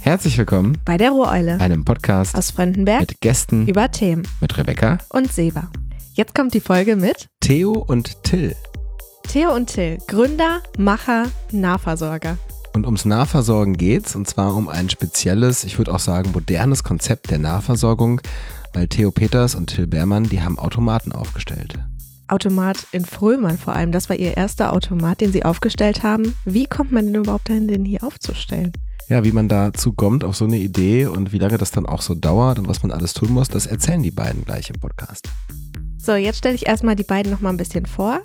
Herzlich willkommen bei der Roheule einem Podcast aus Fröndenberg mit Gästen über Themen mit Rebecca und Seba. Jetzt kommt die Folge mit Theo und Till. Theo und Till, Gründer, Macher, Nahversorger. Und ums Nahversorgen geht's und zwar um ein spezielles, ich würde auch sagen modernes Konzept der Nahversorgung, weil Theo Peters und Till Beermann, die haben Automaten aufgestellt. Automat in Fröhmann vor allem, das war ihr erster Automat, den sie aufgestellt haben. Wie kommt man denn überhaupt dahin, den hier aufzustellen? Ja, wie man dazu kommt auf so eine Idee und wie lange das dann auch so dauert und was man alles tun muss, das erzählen die beiden gleich im Podcast. So, jetzt stelle ich erstmal die beiden nochmal ein bisschen vor.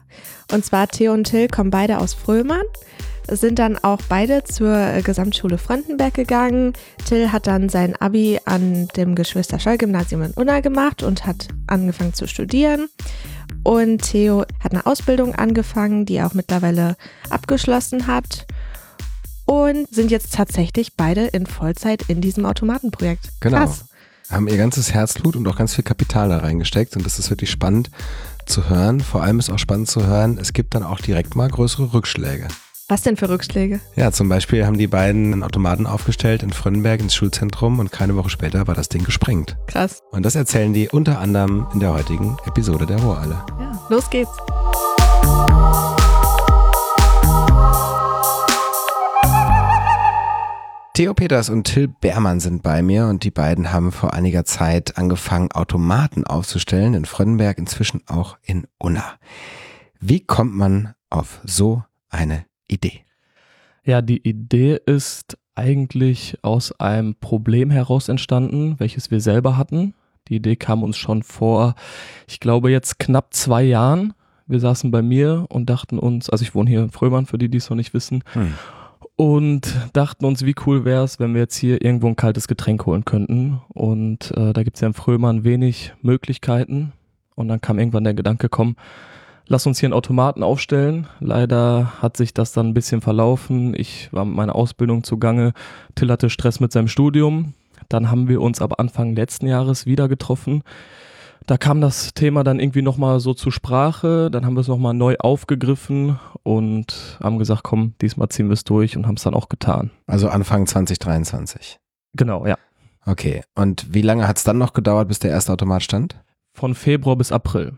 Und zwar Theo und Till kommen beide aus Fröhmann, sind dann auch beide zur Gesamtschule Frontenberg gegangen. Till hat dann sein Abi an dem Geschwister-Scholl-Gymnasium in Unna gemacht und hat angefangen zu studieren. Und Theo hat eine Ausbildung angefangen, die er auch mittlerweile abgeschlossen hat und sind jetzt tatsächlich beide in Vollzeit in diesem Automatenprojekt. Genau. Krass. Haben ihr ganzes Herzblut und auch ganz viel Kapital da reingesteckt und das ist wirklich spannend zu hören. Vor allem ist auch spannend zu hören, es gibt dann auch direkt mal größere Rückschläge. Was denn für Rückschläge? Ja, zum Beispiel haben die beiden einen Automaten aufgestellt in Frönnenberg ins Schulzentrum und keine Woche später war das Ding gesprengt. Krass. Und das erzählen die unter anderem in der heutigen Episode der Rohalle. Ja, los geht's. Theo Peters und Till Beermann sind bei mir und die beiden haben vor einiger Zeit angefangen, Automaten aufzustellen in Frönnenberg, inzwischen auch in Unna. Wie kommt man auf so eine Idee? Ja, die Idee ist eigentlich aus einem Problem heraus entstanden, welches wir selber hatten. Die Idee kam uns schon vor, ich glaube jetzt knapp zwei Jahren. Wir saßen bei mir und dachten uns, also ich wohne hier in Frömann, für die, die es noch nicht wissen, Hm. Und dachten uns, wie cool wäre es, wenn wir jetzt hier irgendwo ein kaltes Getränk holen könnten. Und äh, da gibt es ja in Frömann wenig Möglichkeiten. Und dann kam irgendwann der Gedanke, komm, lass uns hier einen Automaten aufstellen. Leider hat sich das dann ein bisschen verlaufen. Ich war mit meiner Ausbildung zugange. Till hatte Stress mit seinem Studium. Dann haben wir uns aber Anfang letzten Jahres wieder getroffen. Da kam das Thema dann irgendwie nochmal so zur Sprache. Dann haben wir es nochmal neu aufgegriffen und haben gesagt, komm, diesmal ziehen wir es durch und haben es dann auch getan. Also Anfang 2023. Genau, ja. Okay. Und wie lange hat es dann noch gedauert, bis der erste Automat stand? Von Februar bis April.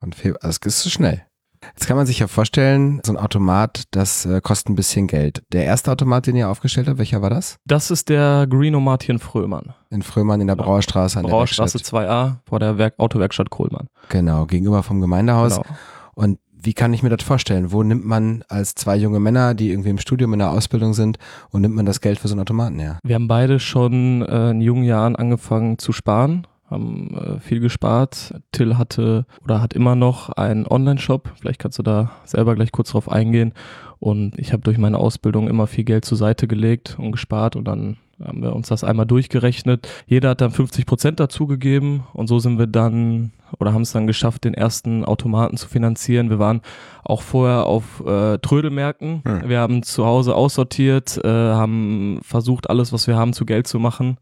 Und Februar, das ist zu schnell. Jetzt kann man sich ja vorstellen, so ein Automat, das äh, kostet ein bisschen Geld. Der erste Automat, den ihr aufgestellt habt, welcher war das? Das ist der Greenomat hier in Fröhmann. In Fröhmann in der Genau. Brauerstraße an Brauerstraße der Werkstatt. 2a vor der Werk Autowerkstatt Kohlmann. Genau, gegenüber vom Gemeindehaus. Genau. Und wie kann ich mir das vorstellen? Wo nimmt man als zwei junge Männer, die irgendwie im Studium in der Ausbildung sind, und nimmt man das Geld für so einen Automaten her? Wir haben beide schon äh, in jungen Jahren angefangen zu sparen, haben äh, viel gespart. Till hatte oder hat immer noch einen Online-Shop. Vielleicht kannst du da selber gleich kurz drauf eingehen. Und ich habe durch meine Ausbildung immer viel Geld zur Seite gelegt und gespart und dann haben wir uns das einmal durchgerechnet. Jeder hat dann 50 Prozent dazugegeben und so sind wir dann oder haben es dann geschafft, den ersten Automaten zu finanzieren. Wir waren auch vorher auf äh, Trödelmärkten. Hm. Wir haben zu Hause aussortiert, äh, haben versucht, alles, was wir haben, zu Geld zu machen,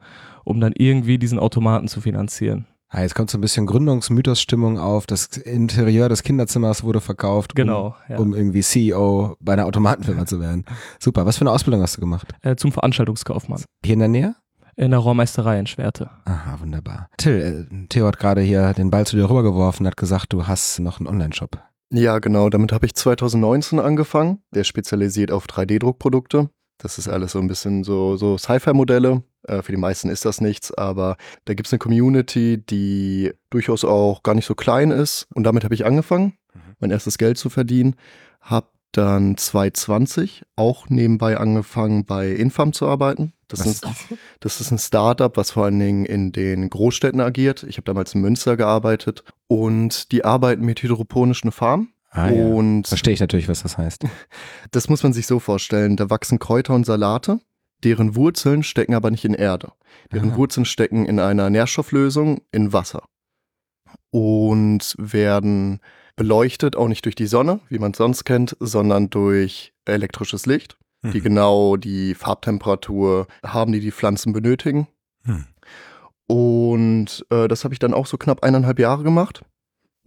um dann irgendwie diesen Automaten zu finanzieren. Ah, jetzt kommt so ein bisschen Gründungsmythos-Stimmung auf. Das Interieur des Kinderzimmers wurde verkauft, Genau, um, ja. um irgendwie CEO bei einer Automatenfirma zu werden. Super. Was für eine Ausbildung hast du gemacht? Äh, zum Veranstaltungskaufmann Hier in der Nähe? in der Rohrmeisterei in Schwerte. Aha, wunderbar. Till, äh, Theo hat gerade hier den Ball zu dir rübergeworfen, hat gesagt, du hast noch einen Online-Shop. Ja, genau. Damit habe ich 2019 angefangen. Der spezialisiert auf 3D-Druckprodukte. Das ist alles so ein bisschen so, so Sci-Fi-Modelle. Äh, für die meisten ist das nichts, aber da gibt es eine Community, die durchaus auch gar nicht so klein ist. Und damit habe ich angefangen, Mhm. mein erstes Geld zu verdienen. Hab dann 2020 auch nebenbei angefangen, bei Infam zu arbeiten. Das Was ist, ein, das ist ein Startup, was vor allen Dingen in den Großstädten agiert. Ich habe damals in Münster gearbeitet und die arbeiten mit hydroponischen Farmen. Ah, ja. Und Verstehe ich natürlich, was das heißt. das muss man sich so vorstellen. Da wachsen Kräuter und Salate, deren Wurzeln stecken aber nicht in Erde. Deren Aha. Wurzeln stecken in einer Nährstofflösung in Wasser. Und werden beleuchtet, auch nicht durch die Sonne, wie man es sonst kennt, sondern durch elektrisches Licht, die Mhm. genau die Farbtemperatur haben, die die Pflanzen benötigen. Hm. Und äh, das habe ich dann auch so knapp eineinhalb Jahre gemacht.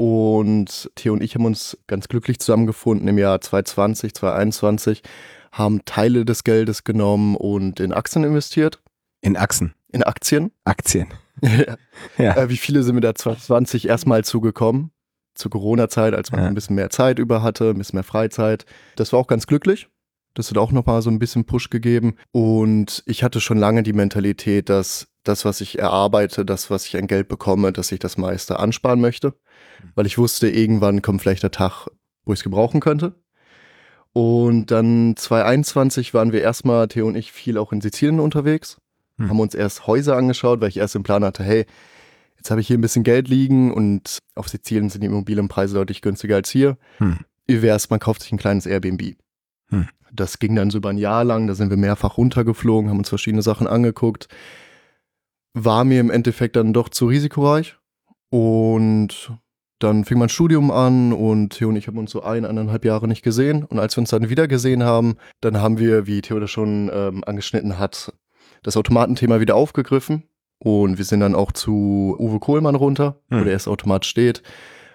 Und Theo und ich haben uns ganz glücklich zusammengefunden im Jahr 2020, 2021, haben Teile des Geldes genommen und in Aktien investiert. In Achsen. In Aktien. Aktien. ja. Ja. Äh, wie viele sind mir da 2020 erstmal zugekommen? Zur Corona-Zeit, als man Ja. ein bisschen mehr Zeit über hatte, ein bisschen mehr Freizeit. Das war auch ganz glücklich. Das hat auch nochmal so ein bisschen Push gegeben. Und ich hatte schon lange die Mentalität, dass das, was ich erarbeite, das, was ich an Geld bekomme, dass ich das meiste ansparen möchte. Weil ich wusste, irgendwann kommt vielleicht der Tag, wo ich es gebrauchen könnte. Und dann 2021 waren wir erstmal, Theo und ich, viel auch in Sizilien unterwegs. Hm. Haben uns erst Häuser angeschaut, weil ich erst im Plan hatte, hey, jetzt habe ich hier ein bisschen Geld liegen und auf Sizilien sind die Immobilienpreise deutlich günstiger als hier. Hm. Wie wäre es, man kauft sich ein kleines Airbnb. Hm. Das ging dann so über ein Jahr lang, da sind wir mehrfach runtergeflogen, haben uns verschiedene Sachen angeguckt. War mir im Endeffekt dann doch zu risikoreich. Und dann fing mein Studium an und Theo und ich haben uns so ein, eineinhalb Jahre nicht gesehen. Und als wir uns dann wieder gesehen haben, dann haben wir, wie Theo das schon ähm, angeschnitten hat, das Automatenthema wieder aufgegriffen. Und wir sind dann auch zu Uwe Kohlmann runter, wo Hm. der erste Automat steht,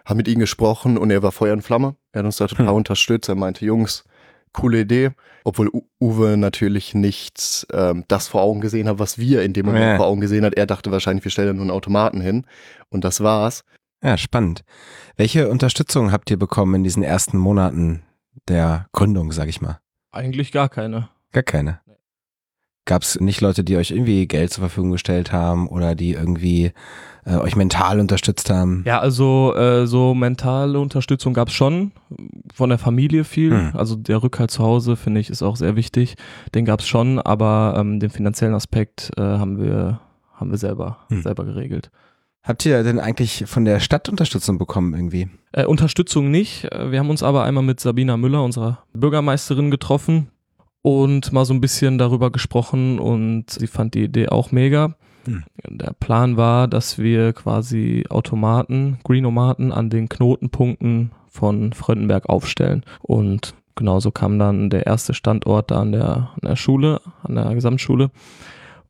haben mit ihm gesprochen und er war Feuer und Flamme. Er hat uns da total Hm. unterstützt. Er meinte, Jungs, coole Idee. Obwohl U Uwe natürlich nicht ähm, das vor Augen gesehen hat, was wir in dem Moment Ja. vor Augen gesehen hat. Er dachte wahrscheinlich, wir stellen nur einen Automaten hin. Und das war's. Ja, spannend. Welche Unterstützung habt ihr bekommen in diesen ersten Monaten der Gründung, sag ich mal? Eigentlich gar keine. Gar keine. Gab es nicht Leute, die euch irgendwie Geld zur Verfügung gestellt haben oder die irgendwie äh, euch mental unterstützt haben? Ja, also äh, so mentale Unterstützung gab's schon, von der Familie viel. Hm. Also der Rückhalt zu Hause, finde ich, ist auch sehr wichtig. Den gab's schon, aber ähm, den finanziellen Aspekt äh, haben wir haben wir selber Hm. selber geregelt. Habt ihr denn eigentlich von der Stadt Unterstützung bekommen irgendwie? Äh, Unterstützung nicht. Äh, Wir haben uns aber einmal mit Sabina Müller, unserer Bürgermeisterin, getroffen und mal so ein bisschen darüber gesprochen und sie fand die Idee auch mega. Hm. Der Plan war, dass wir quasi Automaten, Greenomaten an den Knotenpunkten von Fröndenberg aufstellen. Und genauso kam dann der erste Standort da an der, an der Schule, an der Gesamtschule.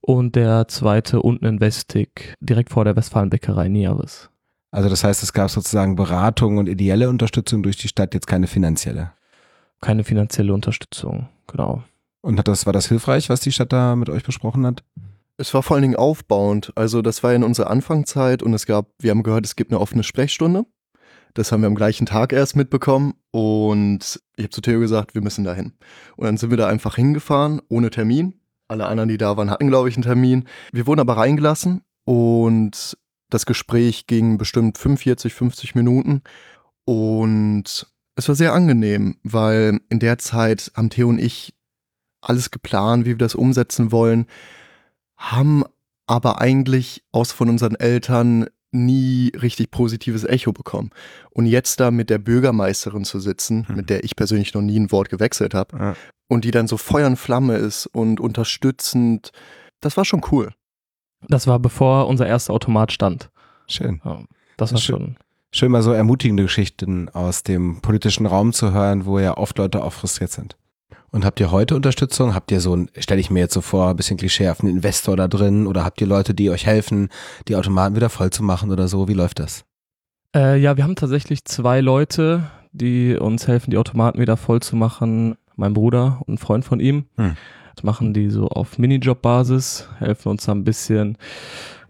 Und der zweite unten in Westig, direkt vor der Westfalenbäckerei Niaris. Also das heißt, es gab sozusagen Beratung und ideelle Unterstützung durch die Stadt, jetzt keine finanzielle. Keine finanzielle Unterstützung, genau. Und hat das, war das hilfreich, was die Stadt da mit euch besprochen hat? Es war vor allen Dingen aufbauend. Also das war in unserer Anfangszeit und es gab, wir haben gehört, es gibt eine offene Sprechstunde. Das haben wir am gleichen Tag erst mitbekommen und ich habe zu Theo gesagt, wir müssen dahin. Und dann sind wir da einfach hingefahren, ohne Termin. Alle anderen, die da waren, hatten, glaube ich, einen Termin. Wir wurden aber reingelassen und das Gespräch ging bestimmt 45, 50 Minuten und es war sehr angenehm, weil in der Zeit haben Theo und ich alles geplant, wie wir das umsetzen wollen haben aber eigentlich aus von unseren Eltern nie richtig positives Echo bekommen. Und jetzt da mit der Bürgermeisterin zu sitzen, Hm. mit der ich persönlich noch nie ein Wort gewechselt habe, und die dann so Feuer und Flamme ist und unterstützend, das war schon cool. Das war bevor unser erster Automat stand. Schön. Ja, das war Schön. schon. Schön mal so ermutigende Geschichten aus dem politischen Raum zu hören, wo ja oft Leute auch frustriert sind. Und habt ihr heute Unterstützung? Habt ihr so ein, stelle ich mir jetzt so vor, ein bisschen klischeehaft, einen Investor da drin? Oder habt ihr Leute, die euch helfen, die Automaten wieder voll zu machen oder so? Wie läuft das? Äh, ja, wir haben tatsächlich zwei Leute, die uns helfen, die Automaten wieder voll zu machen. Mein Bruder und ein Freund von ihm. Hm. Das machen die so auf Minijob-Basis, helfen uns da ein bisschen,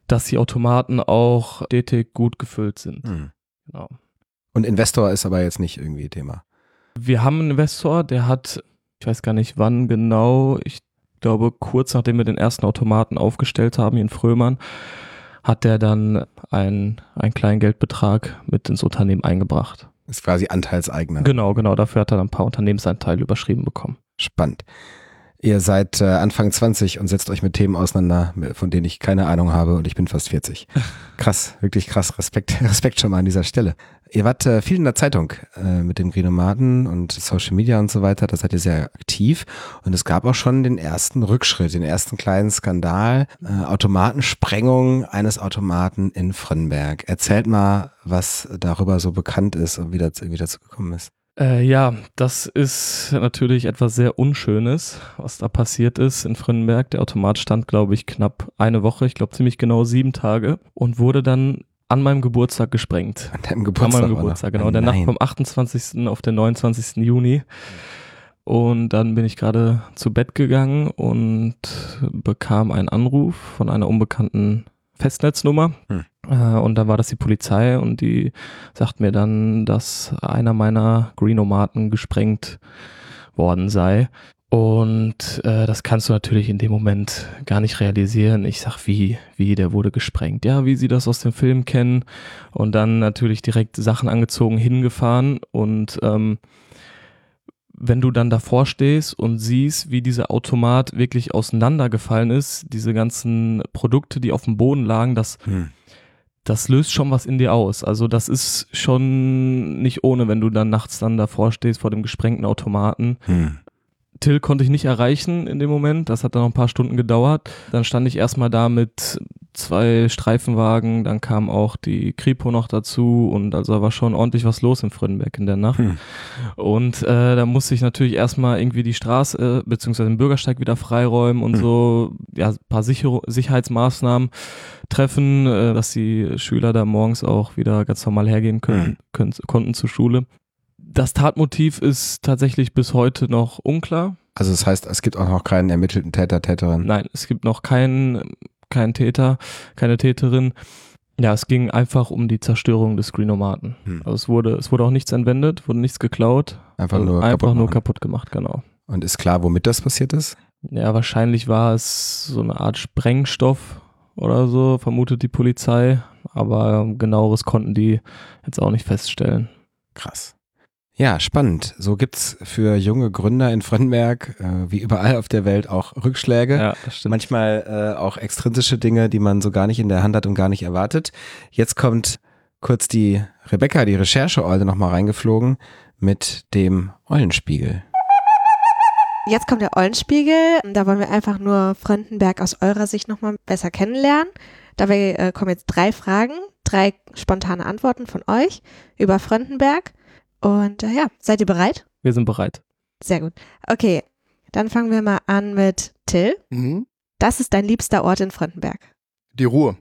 dass die Automaten auch stetig gut gefüllt sind. Genau. Und Investor ist aber jetzt nicht irgendwie Thema. Wir haben einen Investor, der hat, ich weiß gar nicht wann genau, ich glaube kurz nachdem wir den ersten Automaten aufgestellt haben hier in Frömern, hat der dann einen, einen kleinen Geldbetrag mit ins Unternehmen eingebracht. Ist quasi Anteilseigner. Genau, genau, dafür hat er dann ein paar Unternehmensanteile überschrieben bekommen. Spannend. Ihr seid äh, Anfang 20 und setzt euch mit Themen auseinander, von denen ich keine Ahnung habe und ich bin fast 40. Krass, wirklich krass. Respekt, Respekt schon mal an dieser Stelle. Ihr wart äh, viel in der Zeitung äh, mit dem Grinomaten und Social Media und so weiter. Da seid ihr sehr aktiv. Und es gab auch schon den ersten Rückschritt, den ersten kleinen Skandal. Äh, Automatensprengung eines Automaten in Frönnberg. Erzählt mal, was darüber so bekannt ist und wie das irgendwie dazu gekommen ist. Äh, ja, das ist natürlich etwas sehr Unschönes, was da passiert ist in Frönnenberg. Der Automat stand, glaube ich, knapp eine Woche, ich glaube ziemlich genau sieben Tage und wurde dann an meinem Geburtstag gesprengt. An deinem An Geburtstag. meinem oder? Geburtstag, genau. Der Nein. Nacht vom 28. auf den 29. Juni. Und dann bin ich gerade zu Bett gegangen und bekam einen Anruf von einer unbekannten Festnetznummer. Hm. Äh, und da war das die Polizei und die sagt mir dann, dass einer meiner Greenomaten gesprengt worden sei. Und äh, das kannst du natürlich in dem Moment gar nicht realisieren. Ich sag, wie, wie, der wurde gesprengt. Ja, wie sie das aus dem Film kennen. Und dann natürlich direkt Sachen angezogen, hingefahren. Und ähm, wenn du dann davor stehst und siehst, wie dieser Automat wirklich auseinandergefallen ist, diese ganzen Produkte, die auf dem Boden lagen, das, Hm. das löst schon was in dir aus. Also das ist schon nicht ohne, wenn du dann nachts dann davor stehst vor dem gesprengten Automaten. Hm. Till konnte ich nicht erreichen in dem Moment. Das hat dann noch ein paar Stunden gedauert. Dann stand ich erstmal da mit zwei Streifenwagen. Dann kam auch die Kripo noch dazu und also war schon ordentlich was los in Frönnberg in der Nacht. Hm. Und äh, da musste ich natürlich erstmal irgendwie die Straße äh, beziehungsweise den Bürgersteig wieder freiräumen und Hm. so ja ein paar Sicher Sicherheitsmaßnahmen treffen, äh, dass die Schüler da morgens auch wieder ganz normal hergehen können, Hm. können, konnten zur Schule. Das Tatmotiv ist tatsächlich bis heute noch unklar. Also das heißt, es gibt auch noch keinen ermittelten Täter, Täterin. Nein, es gibt noch keinen, keinen Täter, keine Täterin. Ja, es ging einfach um die Zerstörung des Greenomaten. Hm. Also es wurde, es wurde auch nichts entwendet, wurde nichts geklaut. Einfach Also nur einfach kaputt nur kaputt gemacht, genau. Und ist klar, womit das passiert ist? Ja, wahrscheinlich war es so eine Art Sprengstoff oder so, vermutet die Polizei. Aber genaueres konnten die jetzt auch nicht feststellen. Krass. Ja, spannend. So gibt's für junge Gründer in Frönnberg, äh, wie überall auf der Welt, auch Rückschläge. Ja, das stimmt. Manchmal äh, auch extrinsische Dinge, die man so gar nicht in der Hand hat und gar nicht erwartet. Jetzt kommt kurz die Rebecca, die Recherche-Eule, nochmal reingeflogen mit dem Eulenspiegel. Jetzt kommt der Eulenspiegel. Da wollen wir einfach nur Frontenberg aus eurer Sicht nochmal besser kennenlernen. Dabei äh, kommen jetzt drei Fragen, drei spontane Antworten von euch über Frontenberg. Und äh, ja, seid ihr bereit? Wir sind bereit. Sehr gut. Okay, dann fangen wir mal an mit Till. Mhm. Das ist dein liebster Ort in Frontenberg. Die Ruhe.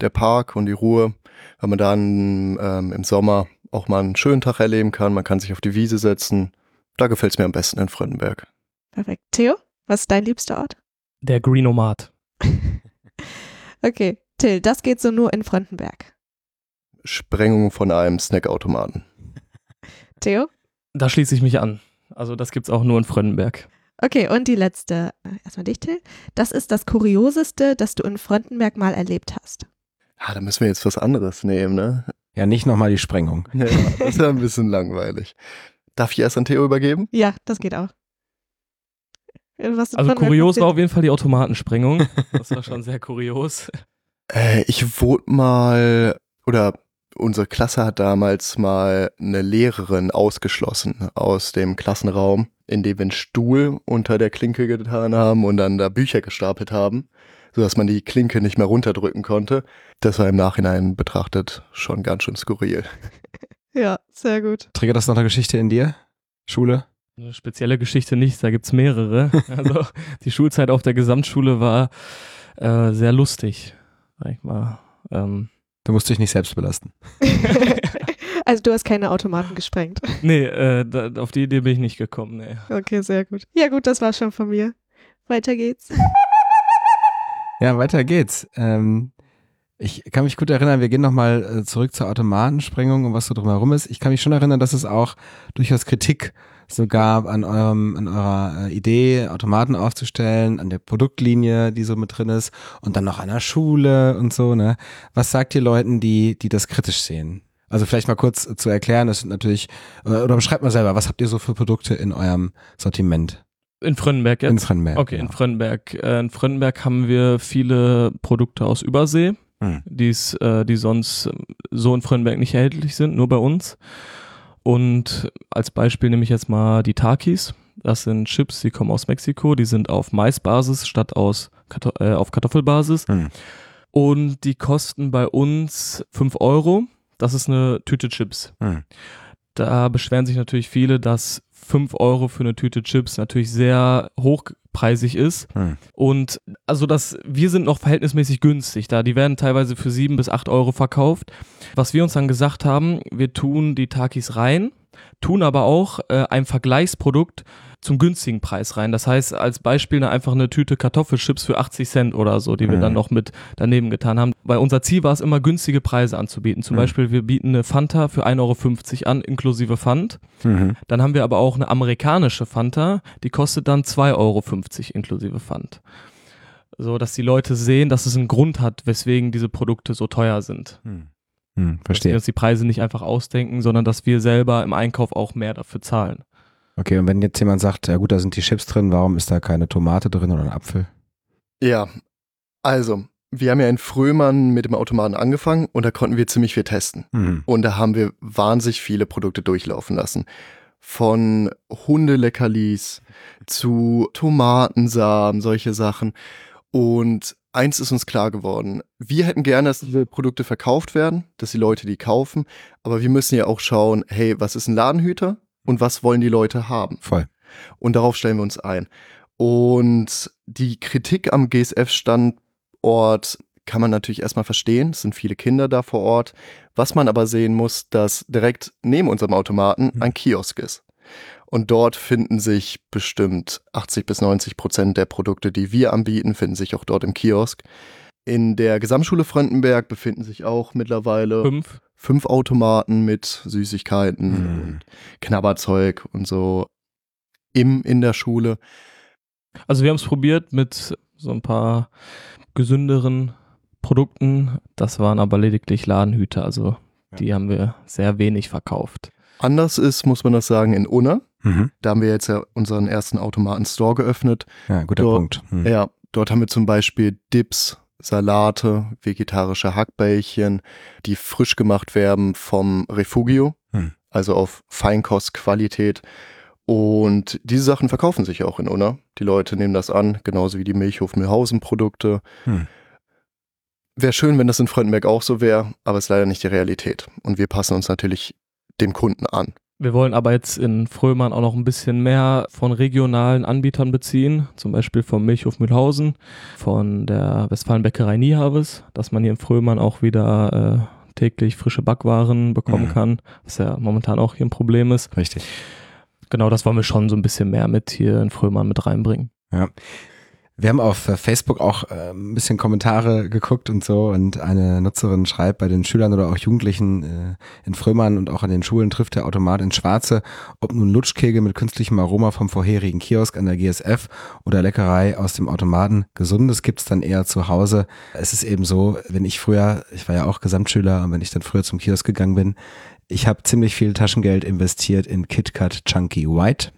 Der Park und die Ruhe, weil man dann ähm, im Sommer auch mal einen schönen Tag erleben kann. Man kann sich auf die Wiese setzen. Da gefällt es mir am besten in Fröndenberg. Perfekt. Theo, was ist dein liebster Ort? Der Greenomat. Okay, Till, das geht so nur in Frontenberg. Sprengung von einem Snackautomaten. Theo? Da schließe ich mich an. Also das gibt's auch nur in Frönnenberg. Okay, und die letzte. Äh, Erstmal dich, Till. Das ist das Kurioseste, das du in Frontenberg mal erlebt hast. Ah, da müssen wir jetzt was anderes nehmen, ne? Ja, nicht nochmal die Sprengung. Ja, das ist ja ein bisschen langweilig. Darf ich erst an Theo übergeben? Ja, das geht auch. Äh, Also kurios war auf jeden Fall die Automatensprengung. Das war schon sehr kurios. Äh, ich wurde mal, oder unsere Klasse hat damals mal eine Lehrerin ausgeschlossen aus dem Klassenraum, indem wir einen Stuhl unter der Klinke getan haben und dann da Bücher gestapelt haben, sodass man die Klinke nicht mehr runterdrücken konnte. Das war im Nachhinein betrachtet schon ganz schön skurril. Ja, sehr gut. Triggert das noch eine Geschichte in dir? Schule? Eine spezielle Geschichte nicht, da gibt's mehrere. Also die Schulzeit auf der Gesamtschule war äh, sehr lustig, sag ich mal. Ähm, Du musst dich nicht selbst belasten. also du hast keine Automaten gesprengt. nee, äh, da, auf die Idee bin ich nicht gekommen. Nee. Okay, sehr gut. Ja gut, das war schon von mir. Weiter geht's. Ja, weiter geht's. Ähm, ich kann mich gut erinnern, wir gehen nochmal äh, zurück zur Automatensprengung und was so drumherum ist. Ich kann mich schon erinnern, dass es auch durchaus Kritik so gab an eurem, an eurer äh, Idee, Automaten aufzustellen, an der Produktlinie, die so mit drin ist und dann noch an der Schule und so, ne? Was sagt ihr Leuten, die, die das kritisch sehen? Also vielleicht mal kurz zu erklären, das sind natürlich, äh, oder beschreibt mal selber, was habt ihr so für Produkte in eurem Sortiment? In Frönnenberg jetzt? In Frennberg. Okay, in genau. Frönnenberg. Äh, in Frönnenberg haben wir viele Produkte aus Übersee, Hm. äh, die sonst so in Frönnenberg nicht erhältlich sind, nur bei uns. Und als Beispiel nehme ich jetzt mal die Takis. Das sind Chips, die kommen aus Mexiko, die sind auf Maisbasis statt aus Karto äh, auf Kartoffelbasis. Hm. Und die kosten bei uns 5 Euro. Das ist eine Tüte Chips. Hm. Da beschweren sich natürlich viele, dass 5 Euro für eine Tüte Chips natürlich sehr hochpreisig ist. Hm. Und also das, wir sind noch verhältnismäßig günstig da. Die werden teilweise für 7 bis 8 Euro verkauft. Was wir uns dann gesagt haben, wir tun die Takis rein, tun aber auch äh, ein Vergleichsprodukt zum günstigen Preis rein. Das heißt, als Beispiel eine, einfach eine Tüte Kartoffelchips für 80 Cent oder so, die wir Mhm. dann noch mit daneben getan haben. Weil unser Ziel war es immer, günstige Preise anzubieten. Zum Mhm. Beispiel, wir bieten eine Fanta für 1,50 Euro an, inklusive Pfand. Mhm. Dann haben wir aber auch eine amerikanische Fanta, die kostet dann 2,50 Euro inklusive Pfand. So, dass die Leute sehen, dass es einen Grund hat, weswegen diese Produkte so teuer sind. Hm. Hm, Dass wir verstehe. uns die Preise nicht einfach ausdenken, sondern dass wir selber im Einkauf auch mehr dafür zahlen. Okay, und wenn jetzt jemand sagt, ja gut, da sind die Chips drin, warum ist da keine Tomate drin oder ein Apfel? Ja, also, wir haben ja in Frömern mit dem Automaten angefangen und da konnten wir ziemlich viel testen. Mhm. Und da haben wir wahnsinnig viele Produkte durchlaufen lassen. Von Hundeleckerlis zu Tomatensamen, solche Sachen. Und eins ist uns klar geworden. Wir hätten gerne, dass diese Produkte verkauft werden, dass die Leute die kaufen. Aber wir müssen ja auch schauen, hey, was ist ein Ladenhüter und was wollen die Leute haben? Voll. Und darauf stellen wir uns ein. Und die Kritik am GSF-Standort kann man natürlich erstmal verstehen. Es sind viele Kinder da vor Ort. Was man aber sehen muss, dass direkt neben unserem Automaten Mhm. ein Kiosk ist. Und dort finden sich bestimmt 80 bis 90 Prozent der Produkte, die wir anbieten, finden sich auch dort im Kiosk. In der Gesamtschule Frankenberg befinden sich auch mittlerweile Fünf. fünf Automaten mit Süßigkeiten Mhm. und Knabberzeug und so im in der Schule. Also wir haben es probiert mit so ein paar gesünderen Produkten. Das waren aber lediglich Ladenhüter. Also Ja. die haben wir sehr wenig verkauft. Anders ist, muss man das sagen, in Unna. Mhm. Da haben wir jetzt ja unseren ersten Automaten-Store geöffnet. Ja, guter Dort- Punkt. Mhm. Ja, dort haben wir zum Beispiel Dips, Salate, vegetarische Hackbällchen, die frisch gemacht werden vom Refugio, Hm. also auf Feinkostqualität. Und diese Sachen verkaufen sich auch in Unna. Die Leute nehmen das an, genauso wie die Milchhof Mühlhausen Produkte. Hm. Wäre schön, wenn das in Freudenberg auch so wäre, aber ist leider nicht die Realität. Und wir passen uns natürlich dem Kunden an. Wir wollen aber jetzt in Frömern auch noch ein bisschen mehr von regionalen Anbietern beziehen, zum Beispiel vom Milchhof Mühlhausen, von der Westfalenbäckerei Niehaves, dass man hier in Frömern auch wieder äh, täglich frische Backwaren bekommen Mhm. kann, was ja momentan auch hier ein Problem ist. Richtig. Genau, das wollen wir schon so ein bisschen mehr mit hier in Frömern mit reinbringen. Wir haben auf äh, Facebook auch äh, ein bisschen Kommentare geguckt und so und eine Nutzerin schreibt, bei den Schülern oder auch Jugendlichen äh, in Frömmern und auch an den Schulen trifft der Automat ins Schwarze, ob nun Lutschkegel mit künstlichem Aroma vom vorherigen Kiosk an der GSF oder Leckerei aus dem Automaten. Gesundes gibt's dann eher zu Hause. Es ist eben so, wenn ich früher, ich war ja auch Gesamtschüler und wenn ich dann früher zum Kiosk gegangen bin, ich habe ziemlich viel Taschengeld investiert in KitKat Chunky White.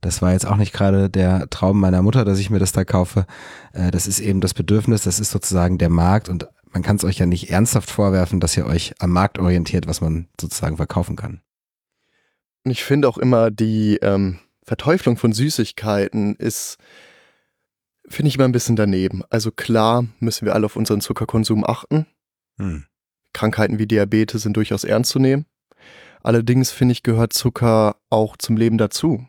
Das war jetzt auch nicht gerade der Traum meiner Mutter, dass ich mir das da kaufe. Äh, Das ist eben das Bedürfnis, das ist sozusagen der Markt und man kann es euch ja nicht ernsthaft vorwerfen, dass ihr euch am Markt orientiert, was man sozusagen verkaufen kann. Und ich finde auch immer die ähm, Verteuflung von Süßigkeiten ist, finde ich immer ein bisschen daneben. Also klar müssen wir alle auf unseren Zuckerkonsum achten. Hm. Krankheiten wie Diabetes sind durchaus ernst zu nehmen. Allerdings finde ich, gehört Zucker auch zum Leben dazu.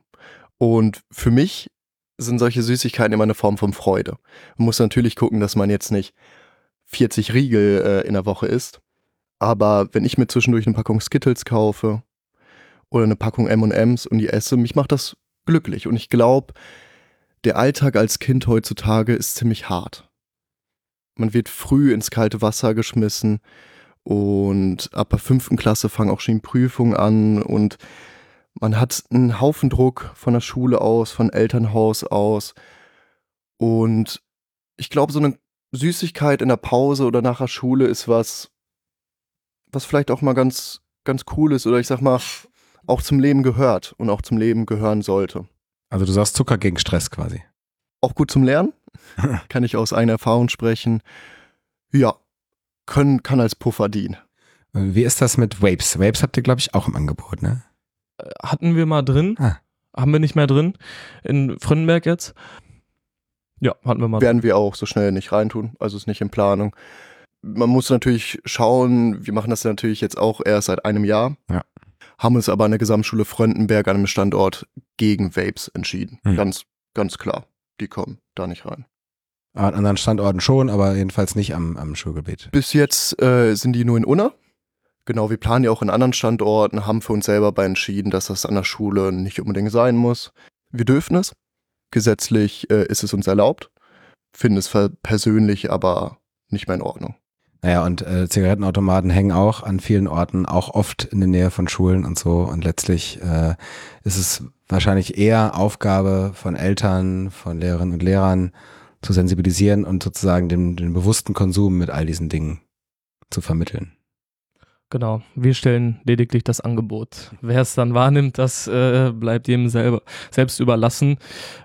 Und für mich sind solche Süßigkeiten immer eine Form von Freude. Man muss natürlich gucken, dass man jetzt nicht 40 Riegel äh, in der Woche isst. Aber wenn ich mir zwischendurch eine Packung Skittles kaufe oder eine Packung M&M's und die esse, mich macht das glücklich. Und ich glaube, der Alltag als Kind heutzutage ist ziemlich hart. Man wird früh ins kalte Wasser geschmissen und ab der fünften Klasse fangen auch schon Prüfungen an und man hat einen Haufen Druck von der Schule aus, von Elternhaus aus. Und ich glaube, so eine Süßigkeit in der Pause oder nach der Schule ist was, was vielleicht auch mal ganz, ganz cool ist oder ich sag mal, auch zum Leben gehört und auch zum Leben gehören sollte. Also du sagst Zucker gegen Stress quasi. Auch gut zum Lernen, kann ich aus eigener Erfahrung sprechen. Ja, können, kann als Puffer dienen. Wie ist das mit Vapes? Vapes habt ihr, glaube ich, auch im Angebot, ne? Hatten wir mal drin, Ah. haben wir nicht mehr drin, in Fröndenberg jetzt. Ja, hatten wir mal drin. werden wir auch so schnell nicht reintun, also ist nicht in Planung. Man muss natürlich schauen, wir machen das natürlich jetzt auch erst seit einem Jahr. Ja. Haben uns aber an der Gesamtschule Fröndenberg an einem Standort gegen Vapes entschieden. Hm. Ganz, ganz klar. Die kommen da nicht rein. An anderen Standorten schon, aber jedenfalls nicht am, am Schulgebiet. Bis jetzt äh, sind die nur in Unna. Genau, wir planen ja auch in anderen Standorten, haben für uns selber bei entschieden, dass das an der Schule nicht unbedingt sein muss. Wir dürfen es. Gesetzlich äh, ist es uns erlaubt. Finden es persönlich aber nicht mehr in Ordnung. Naja, und äh, Zigarettenautomaten hängen auch an vielen Orten, auch oft in der Nähe von Schulen und so. Und letztlich äh, ist es wahrscheinlich eher Aufgabe von Eltern, von Lehrerinnen und Lehrern zu sensibilisieren und sozusagen den, den bewussten Konsum mit all diesen Dingen zu vermitteln. Genau, wir stellen lediglich das Angebot. Wer es dann wahrnimmt, das äh, bleibt jedem selber, selbst überlassen.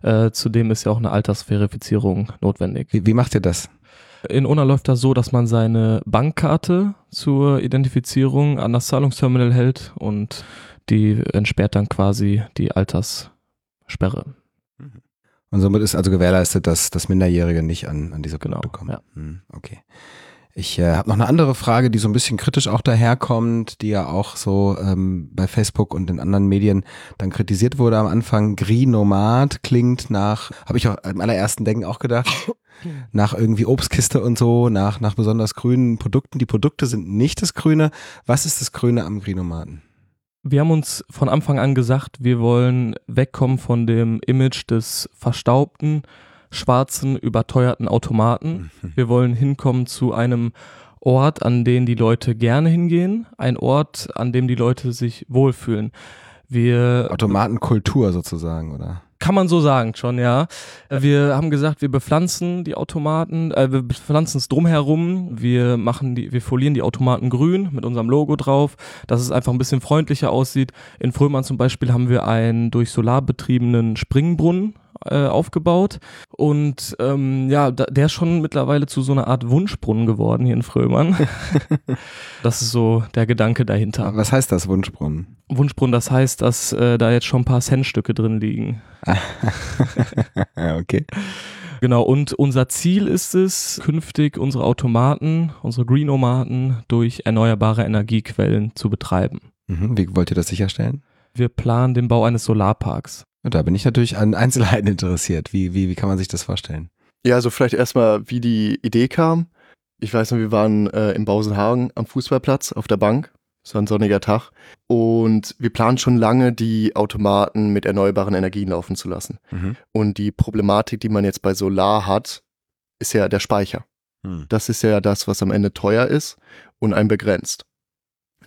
Äh, zudem ist ja auch eine Altersverifizierung notwendig. Wie, wie macht ihr das? In Unna läuft das so, dass man seine Bankkarte zur Identifizierung an das Zahlungsterminal hält und die entsperrt dann quasi die Alterssperre. Und somit ist also gewährleistet, dass, dass Minderjährige nicht an, an diese Produkte genau, kommen. Ja. Hm, okay. Ich äh, habe noch eine andere Frage, die so ein bisschen kritisch auch daherkommt, die ja auch so ähm, bei Facebook und in anderen Medien dann kritisiert wurde am Anfang. Green-Nomad klingt nach, habe ich auch im allerersten Denken auch gedacht, nach irgendwie Obstkiste und so, nach, nach besonders grünen Produkten. Die Produkte sind nicht das Grüne. Was ist das Grüne am Green-Nomaden? Wir haben uns von Anfang an gesagt, wir wollen wegkommen von dem Image des verstaubten, schwarzen, überteuerten Automaten. Mhm. Wir wollen hinkommen zu einem Ort, an den die Leute gerne hingehen, ein Ort, an dem die Leute sich wohlfühlen. Wir Automatenkultur sozusagen, oder? Kann man so sagen schon, ja. Wir haben gesagt, wir bepflanzen die Automaten, äh, wir bepflanzen es drumherum, wir machen die, wir folieren die Automaten grün mit unserem Logo drauf, dass es einfach ein bisschen freundlicher aussieht. In Frömann zum Beispiel haben wir einen durch Solar betriebenen Springbrunnen äh, aufgebaut und ähm, ja, da, der ist schon mittlerweile zu so einer Art Wunschbrunnen geworden hier in Frömann. das ist so der Gedanke dahinter. Was heißt das, Wunschbrunnen? Wunschbrunnen, das heißt, dass äh, da jetzt schon ein paar Centstücke drin liegen. okay. Genau, und unser Ziel ist es, künftig unsere Automaten, unsere Green-Omaten durch erneuerbare Energiequellen zu betreiben. Mhm. Wie wollt ihr das sicherstellen? Wir planen den Bau eines Solarparks. Und da bin ich natürlich an Einzelheiten interessiert. Wie, wie, wie kann man sich das vorstellen? Ja, also vielleicht erstmal, wie die Idee kam. Ich weiß noch, wir waren äh, im Bausenhagen am Fußballplatz auf der Bank. Es war ein sonniger Tag. Und wir planen schon lange, die Automaten mit erneuerbaren Energien laufen zu lassen. Mhm. Und die Problematik, die man jetzt bei Solar hat, ist ja der Speicher. Hm. Das ist ja das, was am Ende teuer ist und einen begrenzt.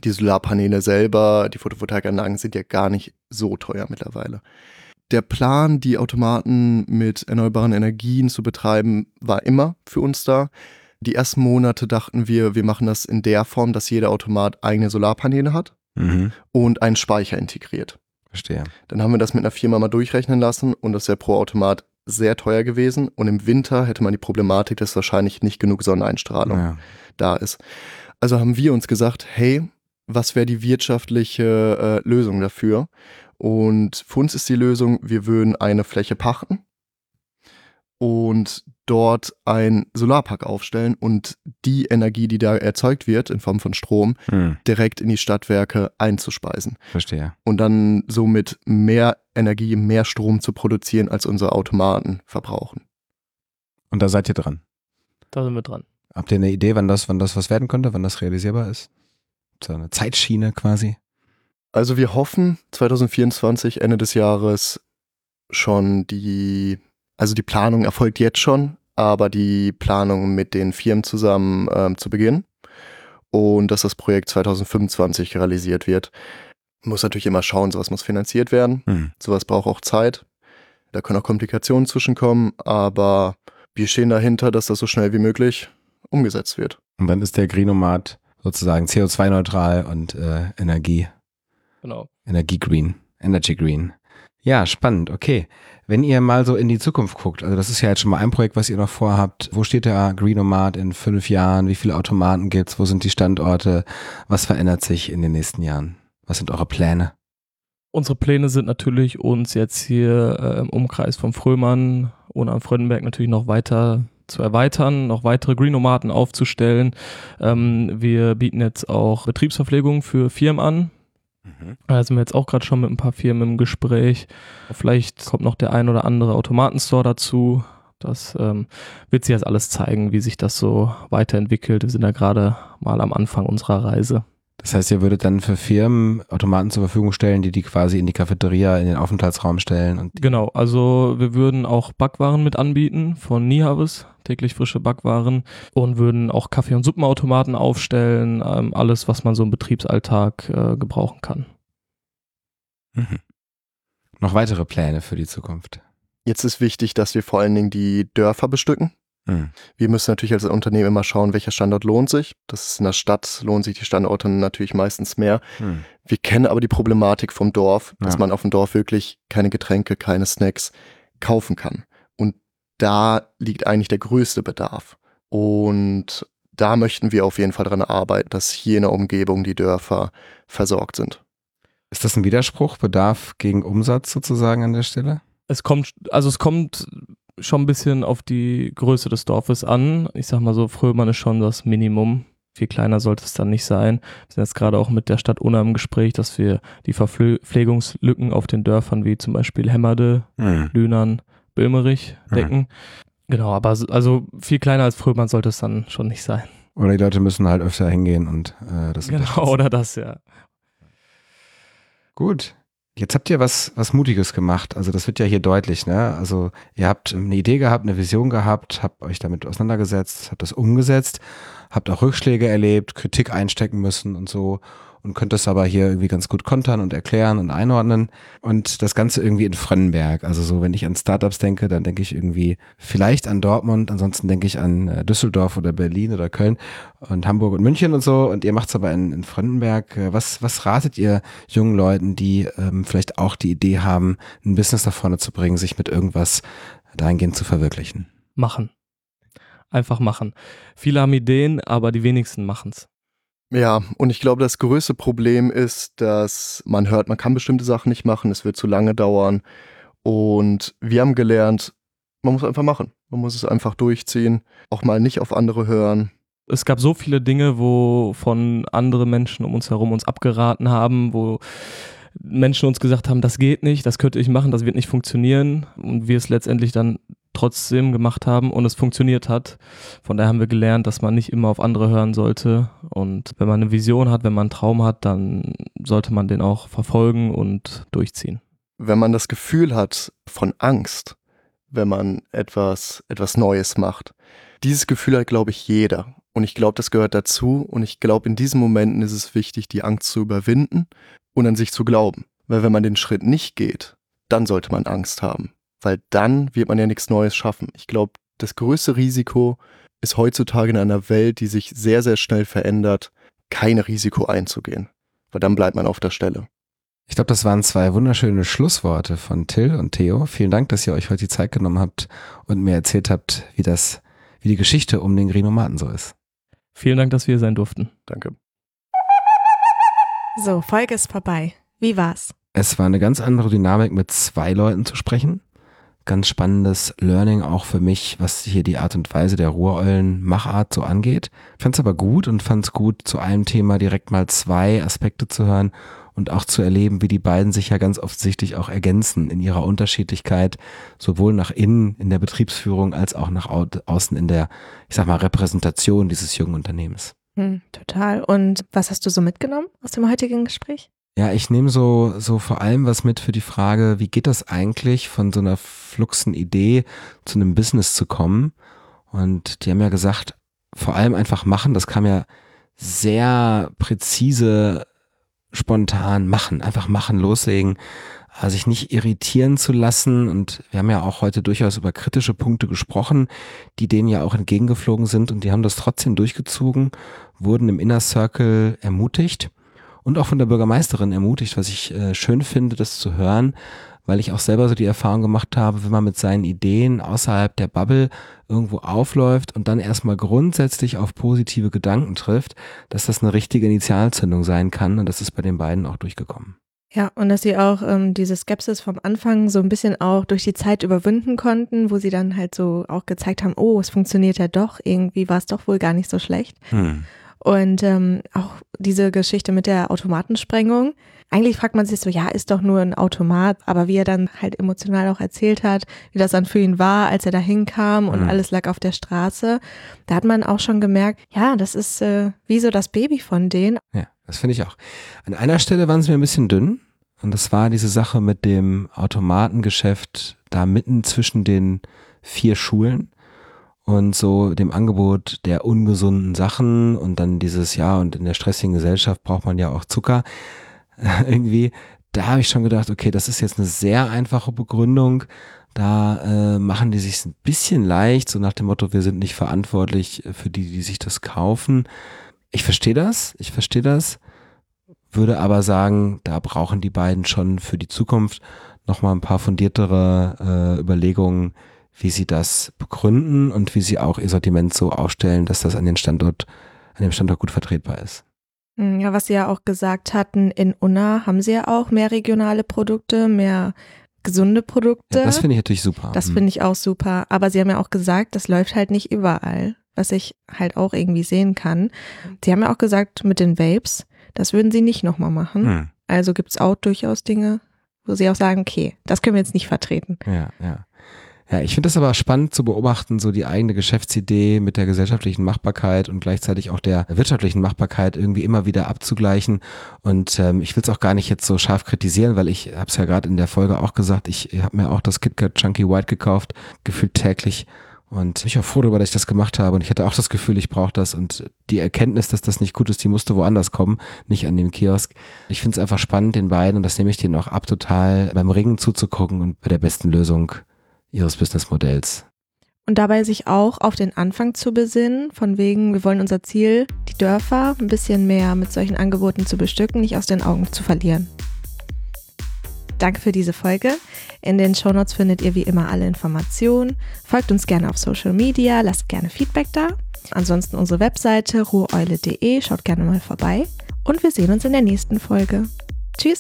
Die Solarpaneele selber, die Photovoltaikanlagen sind ja gar nicht so teuer mittlerweile. Der Plan, die Automaten mit erneuerbaren Energien zu betreiben, war immer für uns da. Die ersten Monate dachten wir, wir machen das in der Form, dass jeder Automat eigene Solarpaneele hat Mhm. und einen Speicher integriert. Verstehe. Dann haben wir das mit einer Firma mal durchrechnen lassen und das wäre pro Automat sehr teuer gewesen. Und im Winter hätte man die Problematik, dass wahrscheinlich nicht genug Sonneneinstrahlung Ja. da ist. Also haben wir uns gesagt, hey, was wäre die wirtschaftliche äh, Lösung dafür? Und für uns ist die Lösung, wir würden eine Fläche pachten und dort ein Solarpark aufstellen und die Energie, die da erzeugt wird in Form von Strom, Hm. direkt in die Stadtwerke einzuspeisen Verstehe. und dann somit mehr Energie, mehr Strom zu produzieren, als unsere Automaten verbrauchen. Und da seid ihr dran. Da sind wir dran. Habt ihr eine Idee, wann das, wann das was werden könnte, wann das realisierbar ist? So eine Zeitschiene quasi. Also wir hoffen 2024, Ende des Jahres, schon die, also die Planung erfolgt jetzt schon, aber die Planung mit den Firmen zusammen ähm, zu beginnen und dass das Projekt 2025 realisiert wird. Muss natürlich immer schauen, sowas muss finanziert werden, Hm. sowas braucht auch Zeit. Da können auch Komplikationen zwischenkommen, aber wir stehen dahinter, dass das so schnell wie möglich umgesetzt wird. Und dann ist der Greenomat sozusagen CO2-neutral und äh, Energie, Genau. Energie Green, Energy Green. Ja, spannend, okay. Wenn ihr mal so in die Zukunft guckt, also das ist ja jetzt schon mal ein Projekt, was ihr noch vorhabt. Wo steht der Greenomat in fünf Jahren? Wie viele Automaten gibt's? Wo sind die Standorte? Was verändert sich in den nächsten Jahren? Was sind eure Pläne? Unsere Pläne sind natürlich, uns jetzt hier äh, im Umkreis von Frömann und am Frödenberg natürlich noch weiter zu erweitern, noch weitere Greenomaten aufzustellen. Ähm, wir bieten jetzt auch Betriebsverpflegung für Firmen an. Da sind wir jetzt auch gerade schon mit ein paar Firmen im Gespräch. Vielleicht kommt noch der ein oder andere Automatenstore dazu. Das ähm, wird sich jetzt alles zeigen, wie sich das so weiterentwickelt. Wir sind da gerade mal am Anfang unserer Reise. Das heißt, ihr würdet dann für Firmen Automaten zur Verfügung stellen, die die quasi in die Cafeteria, in den Aufenthaltsraum stellen. Genau, also wir würden auch Backwaren mit anbieten von Niehavis, täglich frische Backwaren und würden auch Kaffee- und Suppenautomaten aufstellen, ähm, alles, was man so im Betriebsalltag äh, gebrauchen kann. mhm. noch weitere Pläne für die Zukunft. Jetzt ist wichtig, dass wir vor allen Dingen die Dörfer bestücken. Mhm. Wir müssen natürlich als Unternehmen immer schauen, welcher Standort lohnt sich. Das ist in der Stadt, lohnen sich die Standorte natürlich meistens mehr. Mhm. Wir kennen aber die Problematik vom Dorf, dass Ja. man auf dem Dorf wirklich keine Getränke, keine Snacks kaufen kann. Da liegt eigentlich der größte Bedarf. Und da möchten wir auf jeden Fall dran arbeiten, dass hier in der Umgebung die Dörfer versorgt sind. Ist das ein Widerspruch, Bedarf gegen Umsatz sozusagen an der Stelle? Es kommt, also es kommt schon ein bisschen auf die Größe des Dorfes an. Ich sag mal so, Fröhmann ist schon das Minimum. Viel kleiner sollte es dann nicht sein. Wir sind jetzt gerade auch mit der Stadt Unna im Gespräch, dass wir die Verpflegungslücken auf den Dörfern wie zum Beispiel Hemmerde, Mhm. Lühnern, Böhmerich Mhm. decken. Genau, aber so- also viel kleiner als Fröhmann sollte es dann schon nicht sein. Oder die Leute müssen halt öfter hingehen und äh, das Genau, oder das, ja. Gut. Jetzt habt ihr was, was Mutiges gemacht. Also das wird ja hier deutlich, ne? Also ihr habt eine Idee gehabt, eine Vision gehabt, habt euch damit auseinandergesetzt, habt das umgesetzt, habt auch Rückschläge erlebt, Kritik einstecken müssen und so und könnt das aber hier irgendwie ganz gut kontern und erklären und einordnen und das Ganze irgendwie in Frönnenberg. Also so, wenn ich an Startups denke, dann denke ich irgendwie vielleicht an Dortmund, ansonsten denke ich an äh, Düsseldorf oder Berlin oder Köln und Hamburg und München und so und ihr macht's aber in, in Frönnenberg. Äh, Was, was ratet ihr jungen Leuten, die ähm, vielleicht auch die Idee haben, ein Business nach vorne zu bringen, sich mit irgendwas dahingehend zu verwirklichen? Machen. Einfach machen. Viele haben Ideen, aber die wenigsten machen's. Ja, und ich glaube, das größte Problem ist, dass man hört, man kann bestimmte Sachen nicht machen, es wird zu lange dauern. Und wir haben gelernt, man muss einfach machen. Man muss es einfach durchziehen, auch mal nicht auf andere hören. es gab so viele Dinge, wo von andere Menschen um uns herum uns abgeraten haben, wo Menschen uns gesagt haben, das geht nicht, das könnte ich machen, das wird nicht funktionieren und wir es letztendlich dann trotzdem gemacht haben und es funktioniert hat. Von daher haben wir gelernt, dass man nicht immer auf andere hören sollte und wenn man eine Vision hat, wenn man einen Traum hat, dann sollte man den auch verfolgen und durchziehen. Wenn man das Gefühl hat von Angst, wenn man etwas, etwas Neues macht, dieses Gefühl hat, glaube ich, jeder. Und ich glaube, das gehört dazu. Und ich glaube, in diesen Momenten ist es wichtig, die Angst zu überwinden und an sich zu glauben. Weil wenn man den Schritt nicht geht, dann sollte man Angst haben. Weil dann wird man ja nichts Neues schaffen. Ich glaube, das größte Risiko ist heutzutage in einer Welt, die sich sehr, sehr schnell verändert, kein Risiko einzugehen. Weil dann bleibt man auf der Stelle. Ich glaube, das waren zwei wunderschöne Schlussworte von Till und Theo. Vielen Dank, dass ihr euch heute die Zeit genommen habt und mir erzählt habt, wie das, wie die Geschichte um den Grinomaten so ist. Vielen Dank, dass wir hier sein durften. Danke. So, Folge ist vorbei. Wie war's? Es war eine ganz andere Dynamik, mit zwei Leuten zu sprechen. Ganz spannendes Learning auch für mich, was hier die Art und Weise der Ruhreulen-Machart so angeht. Fand's aber gut und fand's gut, zu einem Thema direkt mal zwei Aspekte zu hören und auch zu erleben, wie die beiden sich ja ganz offensichtlich auch ergänzen in ihrer Unterschiedlichkeit, sowohl nach innen in der Betriebsführung als auch nach au außen in der, ich sag mal, Repräsentation dieses jungen Unternehmens. Hm, total. Und was hast du so mitgenommen aus dem heutigen Gespräch? Ja, ich nehme so, so vor allem was mit für die Frage, wie geht das eigentlich, von so einer fluxen Idee zu einem Business zu kommen? Und die haben ja gesagt, vor allem einfach machen, das kam ja sehr präzise, spontan machen, einfach machen, loslegen, äh, sich nicht irritieren zu lassen. Und wir haben ja auch heute durchaus über kritische Punkte gesprochen, die denen ja auch entgegengeflogen sind und die haben das trotzdem durchgezogen, wurden im Inner Circle ermutigt und auch von der Bürgermeisterin ermutigt, was ich äh, schön finde, das zu hören, weil ich auch selber so die Erfahrung gemacht habe, wenn man mit seinen Ideen außerhalb der Bubble irgendwo aufläuft und dann erstmal grundsätzlich auf positive Gedanken trifft, dass das eine richtige Initialzündung sein kann und das ist bei den beiden auch durchgekommen. Ja, und dass sie auch ähm, diese Skepsis vom Anfang so ein bisschen auch durch die Zeit überwinden konnten, wo sie dann halt so auch gezeigt haben, oh, es funktioniert ja doch, irgendwie war es doch wohl gar nicht so schlecht. Hm. Und ähm, auch diese Geschichte mit der Automatensprengung. Eigentlich fragt man sich so, ja, ist doch nur ein Automat, aber wie er dann halt emotional auch erzählt hat, wie das dann für ihn war, als er da hinkam und Mhm. alles lag auf der Straße, da hat man auch schon gemerkt, ja, das ist äh, wie so das Baby von denen. Ja, das finde ich auch. An einer Stelle waren sie mir ein bisschen dünn. Und das war diese Sache mit dem Automatengeschäft da mitten zwischen den vier Schulen und so dem Angebot der ungesunden Sachen und dann dieses ja und in der stressigen Gesellschaft braucht man ja auch Zucker irgendwie. Da habe ich schon gedacht, okay, das ist jetzt eine sehr einfache Begründung. Da äh, machen die sich ein bisschen leicht, so nach dem Motto, wir sind nicht verantwortlich für die, die sich das kaufen. Ich verstehe das, ich verstehe das, würde aber sagen, da brauchen die beiden schon für die Zukunft nochmal ein paar fundiertere äh, Überlegungen, wie sie das begründen und wie sie auch ihr Sortiment so aufstellen, dass das an den Standort, an dem Standort gut vertretbar ist. Hm, ja, was Sie ja auch gesagt hatten, in Unna haben Sie ja auch mehr regionale Produkte, mehr gesunde Produkte. Ja, das finde ich natürlich super. Das Mhm. finde ich auch super. Aber Sie haben ja auch gesagt, das läuft halt nicht überall, was ich halt auch irgendwie sehen kann. Sie haben ja auch gesagt, mit den Vapes, das würden Sie nicht nochmal machen. Hm. Also gibt es auch durchaus Dinge, wo Sie auch sagen, okay, das können wir jetzt nicht vertreten. Ja, ja. Ja, ich finde das aber spannend zu beobachten, so die eigene Geschäftsidee mit der gesellschaftlichen Machbarkeit und gleichzeitig auch der wirtschaftlichen Machbarkeit irgendwie immer wieder abzugleichen. Und ähm, ich will es auch gar nicht jetzt so scharf kritisieren, weil ich habe es ja gerade in der Folge auch gesagt, ich habe mir auch das KitKat Chunky White gekauft, gefühlt täglich. Und ich auch froh darüber, dass ich das gemacht habe. Und ich hatte auch das Gefühl, ich brauche das. Und die Erkenntnis, dass das nicht gut ist, die musste woanders kommen, nicht an dem Kiosk. Ich finde es einfach spannend, den beiden, und das nehme ich denen auch ab, total beim Ringen zuzugucken und bei der besten Lösung ihres Businessmodells. Und dabei sich auch auf den Anfang zu besinnen, von wegen, wir wollen unser Ziel, die Dörfer ein bisschen mehr mit solchen Angeboten zu bestücken, nicht aus den Augen zu verlieren. Danke für diese Folge. In den Shownotes findet ihr wie immer alle Informationen. Folgt uns gerne auf Social Media, lasst gerne Feedback da. Ansonsten unsere Webseite ruheule.de, schaut gerne mal vorbei. Und wir sehen uns in der nächsten Folge. Tschüss!